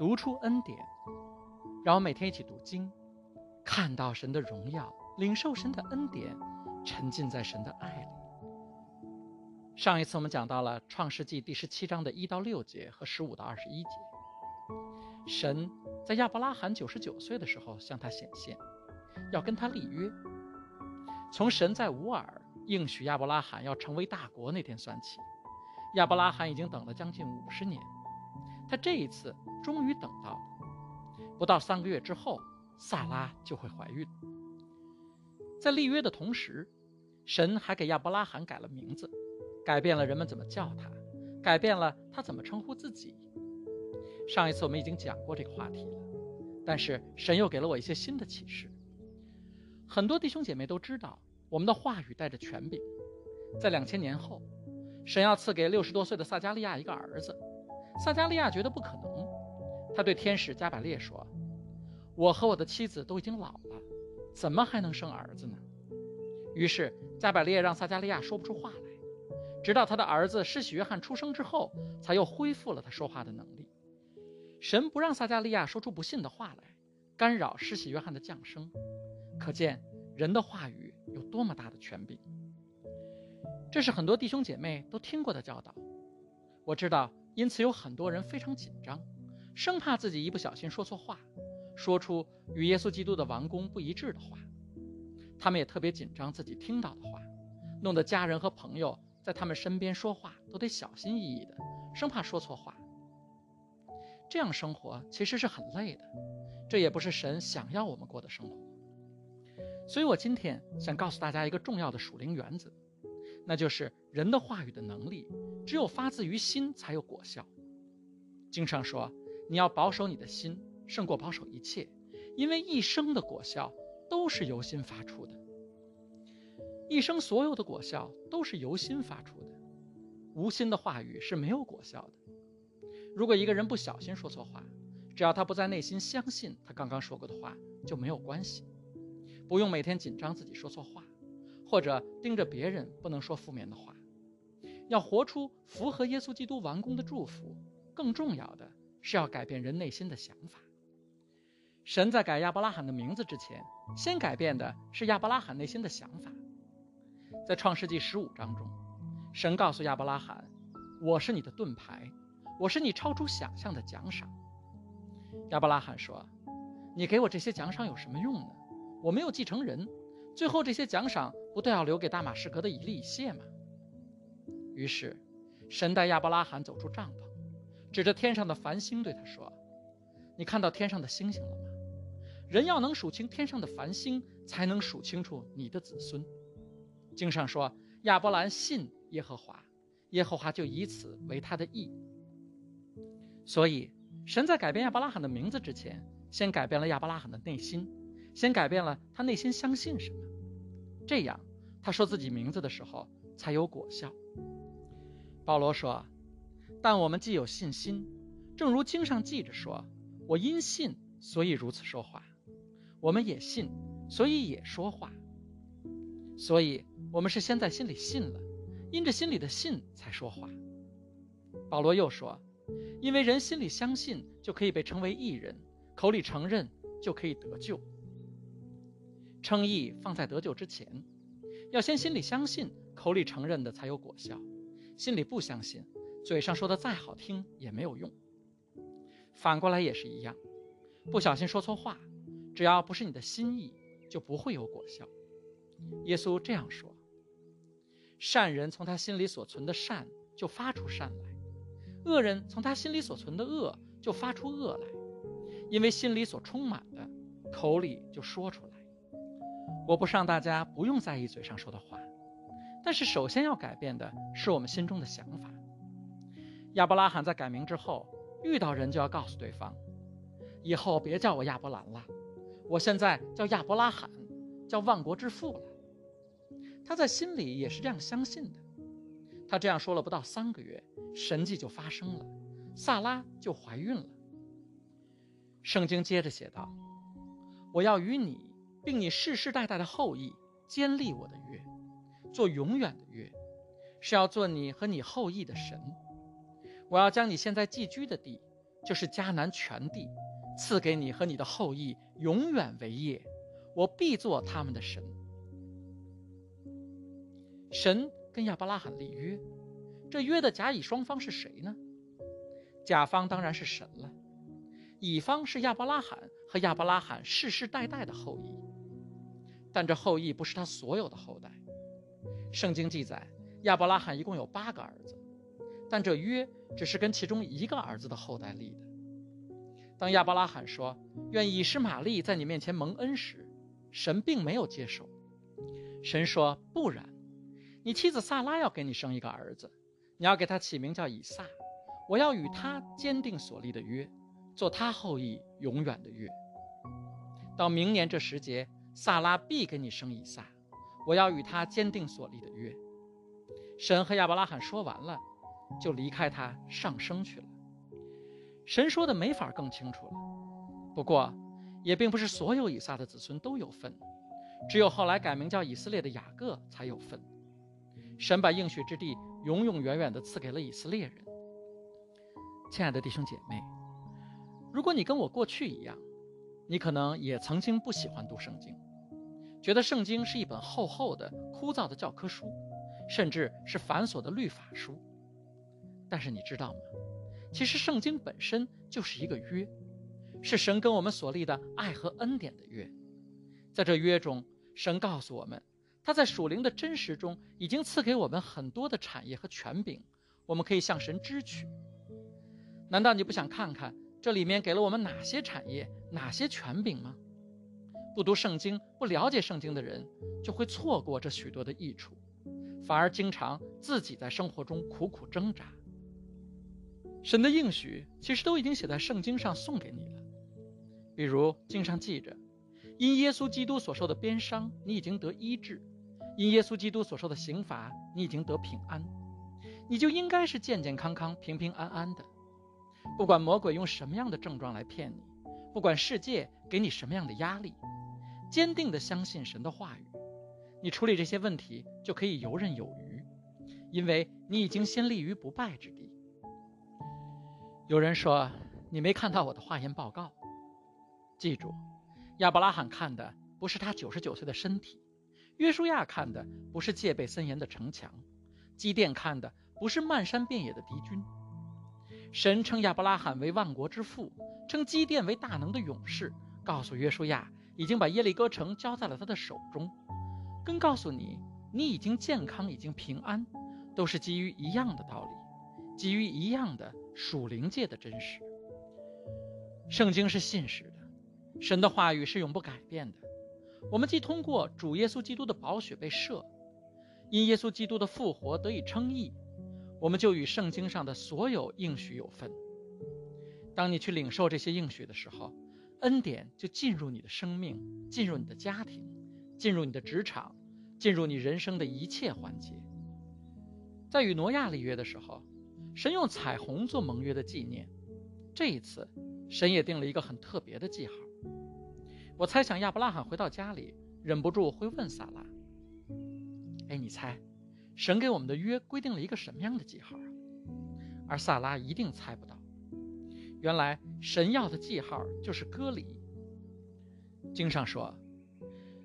读出恩典，让我每天一起读经，看到神的荣耀，领受神的恩典，沉浸在神的爱里。上一次我们讲到了创世纪第十七章的一到六节和十五到二十一节，神在亚伯拉罕九十九岁的时候向他显现，要跟他立约。从神在乌尔应许亚伯拉罕要成为大国那天算起，亚伯拉罕已经等了将近五十年。他这一次终于等到了，不到三个月之后，萨拉就会怀孕。在立约的同时，神还给亚伯拉罕改了名字，改变了人们怎么叫他，改变了他怎么称呼自己。上一次我们已经讲过这个话题了，但是神又给了我一些新的启示。很多弟兄姐妹都知道，我们的话语带着权柄，在两千年后，神要赐给六十多岁的撒加利亚一个儿子。撒加利亚觉得不可能，他对天使加百列说：“我和我的妻子都已经老了，怎么还能生儿子呢？”于是加百列让撒加利亚说不出话来，直到他的儿子施洗约翰出生之后，才又恢复了他说话的能力。神不让撒加利亚说出不信的话来，干扰施洗约翰的降生，可见人的话语有多么大的权柄。这是很多弟兄姐妹都听过的教导，我知道。因此，有很多人非常紧张，生怕自己一不小心说错话，说出与耶稣基督的王宫不一致的话。他们也特别紧张自己听到的话，弄得家人和朋友在他们身边说话都得小心翼翼的，生怕说错话。这样生活其实是很累的，这也不是神想要我们过的生活。所以我今天想告诉大家一个重要的属灵原则。那就是人的话语的能力，只有发自于心才有果效。经上说，你要保守你的心，胜过保守一切，因为一生的果效都是由心发出的。一生所有的果效都是由心发出的，无心的话语是没有果效的。如果一个人不小心说错话，只要他不在内心相信他刚刚说过的话，就没有关系，不用每天紧张自己说错话。或者盯着别人不能说负面的话，要活出符合耶稣基督完工的祝福。更重要的是要改变人内心的想法。神在改亚伯拉罕的名字之前，先改变的是亚伯拉罕内心的想法。在创世纪十五章中，神告诉亚伯拉罕：“我是你的盾牌，我是你超出想象的奖赏。”亚伯拉罕说：“你给我这些奖赏有什么用呢？我没有继承人。”最后，这些奖赏不都要留给大马士革的以利以谢吗？于是，神带亚伯拉罕走出帐篷，指着天上的繁星对他说：“你看到天上的星星了吗？人要能数清天上的繁星，才能数清楚你的子孙。”经上说：“亚伯兰信耶和华，耶和华就以此为他的义。”所以，神在改变亚伯拉罕的名字之前，先改变了亚伯拉罕的内心。先改变了他内心相信什么，这样他说自己名字的时候才有果效。保罗说：“但我们既有信心，正如经上记着说，我因信所以如此说话；我们也信，所以也说话。所以我们是先在心里信了，因着心里的信才说话。”保罗又说：“因为人心里相信，就可以被称为义人；口里承认，就可以得救。”称义放在得救之前，要先心里相信，口里承认的才有果效。心里不相信，嘴上说的再好听也没有用。反过来也是一样，不小心说错话，只要不是你的心意，就不会有果效。耶稣这样说：善人从他心里所存的善就发出善来，恶人从他心里所存的恶就发出恶来，因为心里所充满的，口里就说出来。我不让大家不用在意嘴上说的话，但是首先要改变的是我们心中的想法。亚伯拉罕在改名之后，遇到人就要告诉对方，以后别叫我亚伯兰了，我现在叫亚伯拉罕，叫万国之父了。他在心里也是这样相信的。他这样说了不到三个月，神迹就发生了，萨拉就怀孕了。圣经接着写道：“我要与你。”并你世世代代的后裔坚立我的约，做永远的约，是要做你和你后裔的神。我要将你现在寄居的地就是迦南全地，赐给你和你的后裔永远为业，我必做他们的神。神跟亚伯拉罕立约，这约的甲乙双方是谁呢？甲方当然是神了，乙方是亚伯拉罕和亚伯拉罕世世代代的后裔，但这后裔不是他所有的后代。圣经记载，亚伯拉罕一共有八个儿子，但这约只是跟其中一个儿子的后代立的。当亚伯拉罕说“愿以实玛利在你面前蒙恩”时，神并没有接受。神说：“不然，你妻子萨拉要给你生一个儿子，你要给他起名叫以撒。我要与他坚定所立的约，做他后裔永远的约。到明年这时节，萨拉必给你生以撒。”我要与他坚定所立的约。神和亚伯拉罕说完了，就离开他上升去了。神说的没法更清楚了。不过，也并不是所有以撒的子孙都有份，只有后来改名叫以色列的雅各才有份。神把应许之地永永远远地赐给了以色列人。亲爱的弟兄姐妹，如果你跟我过去一样，你可能也曾经不喜欢读圣经。觉得圣经是一本厚厚的、枯燥的教科书，甚至是繁琐的律法书。但是你知道吗？其实圣经本身就是一个约，是神跟我们所立的爱和恩典的约。在这约中，神告诉我们，他在属灵的真实中已经赐给我们很多的产业和权柄，我们可以向神支取。难道你不想看看这里面给了我们哪些产业、哪些权柄吗？不读圣经、不了解圣经的人，就会错过这许多的益处，反而经常自己在生活中苦苦挣扎。神的应许其实都已经写在圣经上送给你了，比如经上记着，因耶稣基督所受的鞭伤，你已经得医治；因耶稣基督所受的刑罚，你已经得平安。你就应该是健健康康、平平安安的。不管魔鬼用什么样的症状来骗你，不管世界给你什么样的压力。坚定地相信神的话语，你处理这些问题就可以游刃有余，因为你已经先立于不败之地。有人说你没看到我的化验报告，记住，亚伯拉罕看的不是他九十九岁的身体，约书亚看的不是戒备森严的城墙，基甸看的不是漫山遍野的敌军。神称亚伯拉罕为万国之父，称基甸为大能的勇士，告诉约书亚。已经把耶利哥城交在了他的手中，跟告诉你，你已经健康，已经平安，都是基于一样的道理，基于一样的属灵界的真实。圣经是信实的，神的话语是永不改变的。我们既通过主耶稣基督的宝血被赦，因耶稣基督的复活得以称义，我们就与圣经上的所有应许有份。当你去领受这些应许的时候，恩典就进入你的生命，进入你的家庭，进入你的职场，进入你人生的一切环节。在与挪亚立约的时候，神用彩虹做盟约的纪念。这一次，神也定了一个很特别的记号。我猜想亚伯拉罕回到家里，忍不住会问萨拉：“哎，你猜，神给我们的约规定了一个什么样的记号啊？”而萨拉一定猜不到。原来神要的记号就是割礼。经上说：“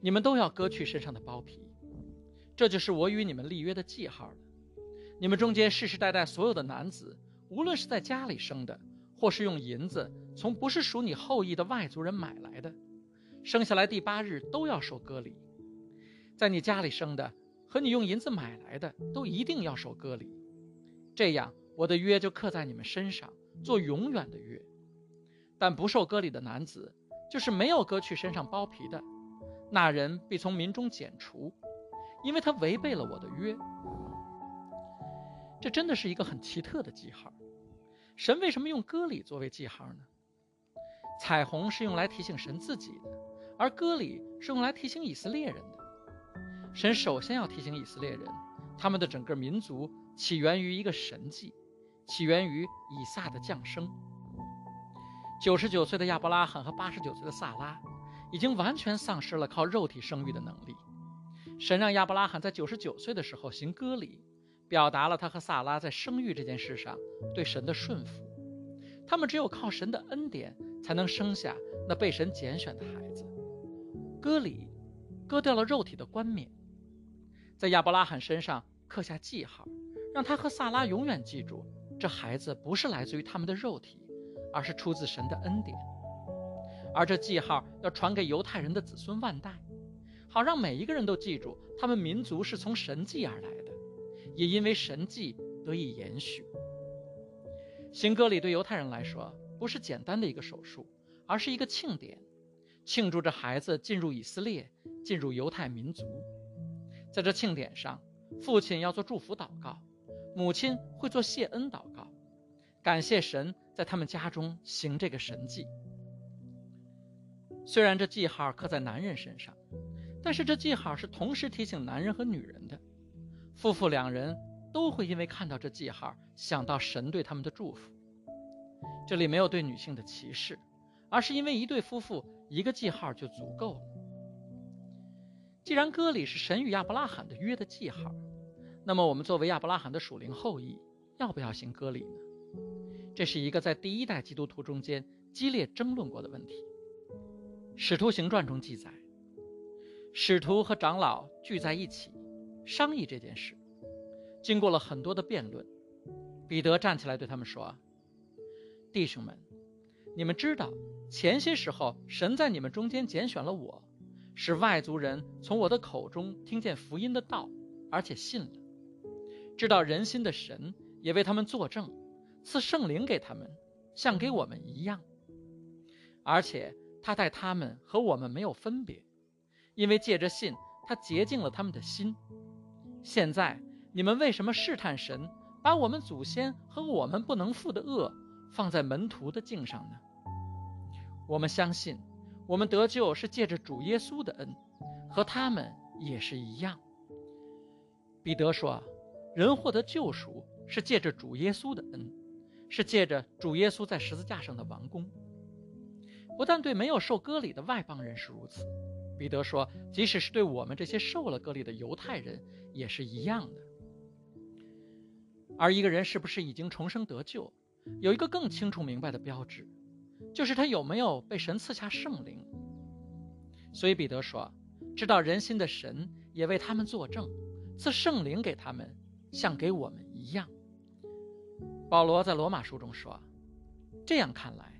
你们都要割去身上的包皮，这就是我与你们立约的记号了。你们中间世世代代所有的男子，无论是在家里生的，或是用银子从不是属你后裔的外族人买来的，生下来第八日都要受割礼。在你家里生的和你用银子买来的，都一定要受割礼。这样，我的约就刻在你们身上。”做永远的约，但不受割礼的男子，就是没有割去身上包皮的，那人必从民中剪除，因为他违背了我的约。这真的是一个很奇特的记号。神为什么用割礼作为记号呢？彩虹是用来提醒神自己的，而割礼是用来提醒以色列人的。神首先要提醒以色列人，他们的整个民族起源于一个神迹。起源于以撒的降生。九十九岁的亚伯拉罕和八十九岁的萨拉，已经完全丧失了靠肉体生育的能力。神让亚伯拉罕在九十九岁的时候行割礼，表达了他和萨拉在生育这件事上对神的顺服。他们只有靠神的恩典，才能生下那被神拣选的孩子。割礼，割掉了肉体的冠冕，在亚伯拉罕身上刻下记号，让他和萨拉永远记住，这孩子不是来自于他们的肉体，而是出自神的恩典。而这记号要传给犹太人的子孙万代，好让每一个人都记住，他们民族是从神迹而来的，也因为神迹得以延续。行割礼对犹太人来说不是简单的一个手术，而是一个庆典，庆祝着孩子进入以色列，进入犹太民族。在这庆典上，父亲要做祝福祷告，母亲会做谢恩祷告，感谢神在他们家中行这个神迹。虽然这记号刻在男人身上，但是这记号是同时提醒男人和女人的，夫妇两人。都会因为看到这记号想到神对他们的祝福。这里没有对女性的歧视，而是因为一对夫妇一个记号就足够了。既然割礼是神与亚伯拉罕的约的记号，那么我们作为亚伯拉罕的属灵后裔，要不要行割礼呢？这是一个在第一代基督徒中间激烈争论过的问题。使徒行传中记载，使徒和长老聚在一起商议这件事。经过了很多的辩论，彼得站起来对他们说：“弟兄们，你们知道，前些时候神在你们中间拣选了我，使外族人从我的口中听见福音的道，而且信了。知道人心的神也为他们作证，赐圣灵给他们，像给我们一样。而且他待他们和我们没有分别，因为借着信，他洁净了他们的心。现在。”你们为什么试探神，把我们祖先和我们不能负的恶放在门徒的颈上呢？我们相信，我们得救是借着主耶稣的恩，和他们也是一样。彼得说：“人获得救赎是借着主耶稣的恩，是借着主耶稣在十字架上的完工。不但对没有受割礼的外邦人是如此，彼得说，即使是对我们这些受了割礼的犹太人也是一样的。”而一个人是不是已经重生得救，有一个更清楚明白的标志，就是他有没有被神赐下圣灵。所以彼得说：“知道人心的神也为他们作证，赐圣灵给他们，像给我们一样。”保罗在罗马书中说：“这样看来，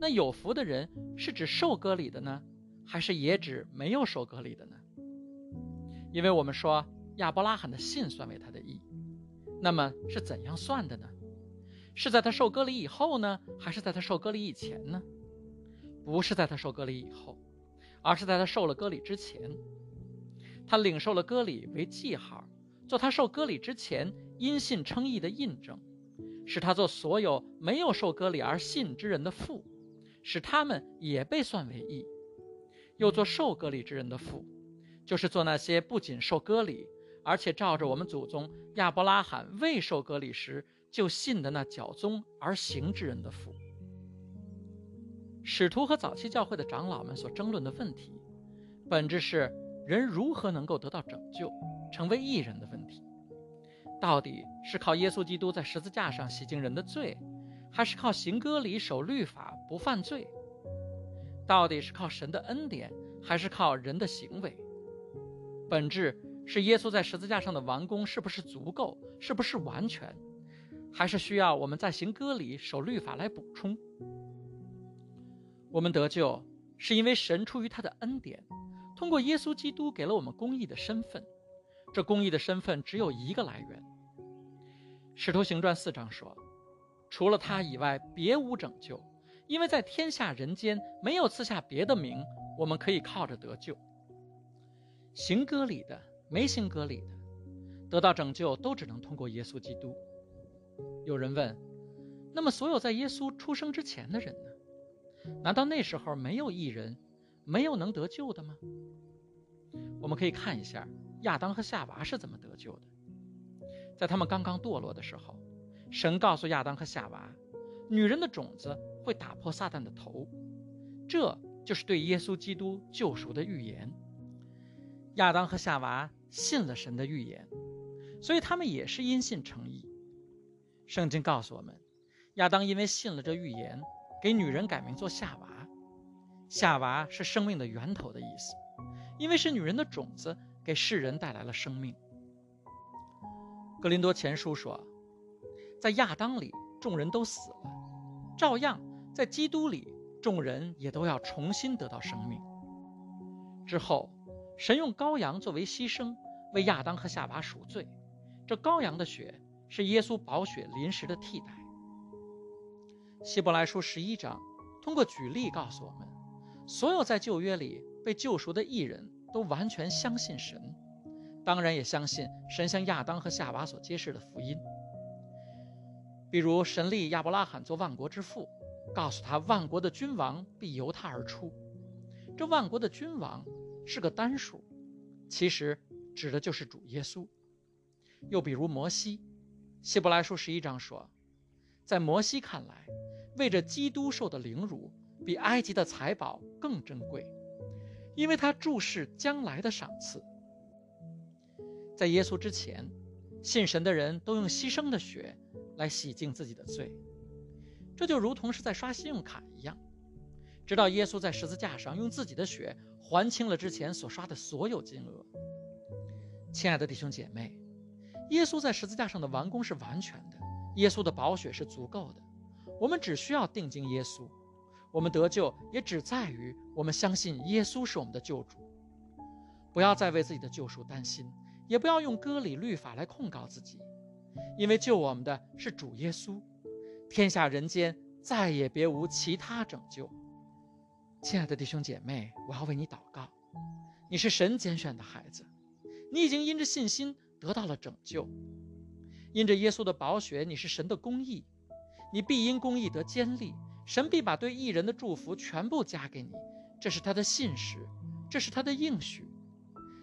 那有福的人是指受割礼的呢，还是也指没有受割礼的呢？因为我们说亚伯拉罕的信算为他的义。”那么是怎样算的呢？是在他受割礼以后呢，还是在他受割礼以前呢？不是在他受割礼以后，而是在他受了割礼之前。他领受了割礼为记号，做他受割礼之前因信称义的印证，使他做所有没有受割礼而信之人的父，使他们也被算为义；又做受割礼之人的父，就是做那些不仅受割礼。而且照着我们祖宗亚伯拉罕未受割礼时就信的那教宗而行之人的福。使徒和早期教会的长老们所争论的问题，本质是人如何能够得到拯救，成为义人的问题。到底是靠耶稣基督在十字架上洗净人的罪，还是靠行割礼守律法不犯罪？到底是靠神的恩典，还是靠人的行为？本质。是耶稣在十字架上的完工是不是足够？是不是完全？还是需要我们在行割礼、守律法来补充？我们得救是因为神出于他的恩典，通过耶稣基督给了我们公义的身份。这公义的身份只有一个来源。使徒行传四章说：“除了他以外，别无拯救，因为在天下人间没有赐下别的名，我们可以靠着得救。”行割礼的。没行割礼的，得到拯救都只能通过耶稣基督。有人问：那么所有在耶稣出生之前的人呢？难道那时候没有异人，没有能得救的吗？我们可以看一下亚当和夏娃是怎么得救的。在他们刚刚堕落的时候，神告诉亚当和夏娃，女人的种子会打破撒旦的头，这就是对耶稣基督救赎的预言。亚当和夏娃。信了神的预言，所以他们也是因信成义。圣经告诉我们，亚当因为信了这预言，给女人改名做夏娃。夏娃是生命的源头的意思，因为是女人的种子给世人带来了生命。格林多前书说，在亚当里众人都死了，照样在基督里众人也都要重新得到生命。之后，神用羔羊作为牺牲，为亚当和夏娃赎罪。这羔羊的血是耶稣宝血临时的替代。希伯来书十一章通过举例告诉我们，所有在旧约里被救赎的艺人都完全相信神，当然也相信神向亚当和夏娃所揭示的福音。比如神立亚伯拉罕做万国之父，告诉他万国的君王必由他而出。这万国的君王是个单数，其实指的就是主耶稣。又比如摩西，希伯来书十一章说，在摩西看来，为着基督受的凌辱，比埃及的财宝更珍贵，因为他注视将来的赏赐。在耶稣之前，信神的人都用牺牲的血来洗净自己的罪，这就如同是在刷信用卡一样，直到耶稣在十字架上用自己的血还清了之前所刷的所有金额。亲爱的弟兄姐妹。耶稣在十字架上的完工是完全的，耶稣的宝血是足够的，我们只需要定睛耶稣，我们得救也只在于我们相信耶稣是我们的救主。不要再为自己的救赎担心，也不要用割礼律法来控告自己，因为救我们的是主耶稣，天下人间再也别无其他拯救。亲爱的弟兄姐妹，我要为你祷告，你是神拣选的孩子，你已经因着信心。得到了拯救，因着耶稣的宝血，你是神的公义，你必因公义得坚立，神必把对异人的祝福全部加给你，这是他的信实，这是他的应许。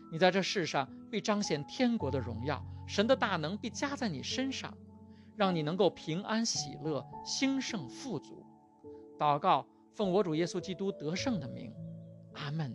你在这世上必彰显天国的荣耀，神的大能必加在你身上，让你能够平安喜乐，兴盛富足。祷告，奉我主耶稣基督得胜的名，阿门。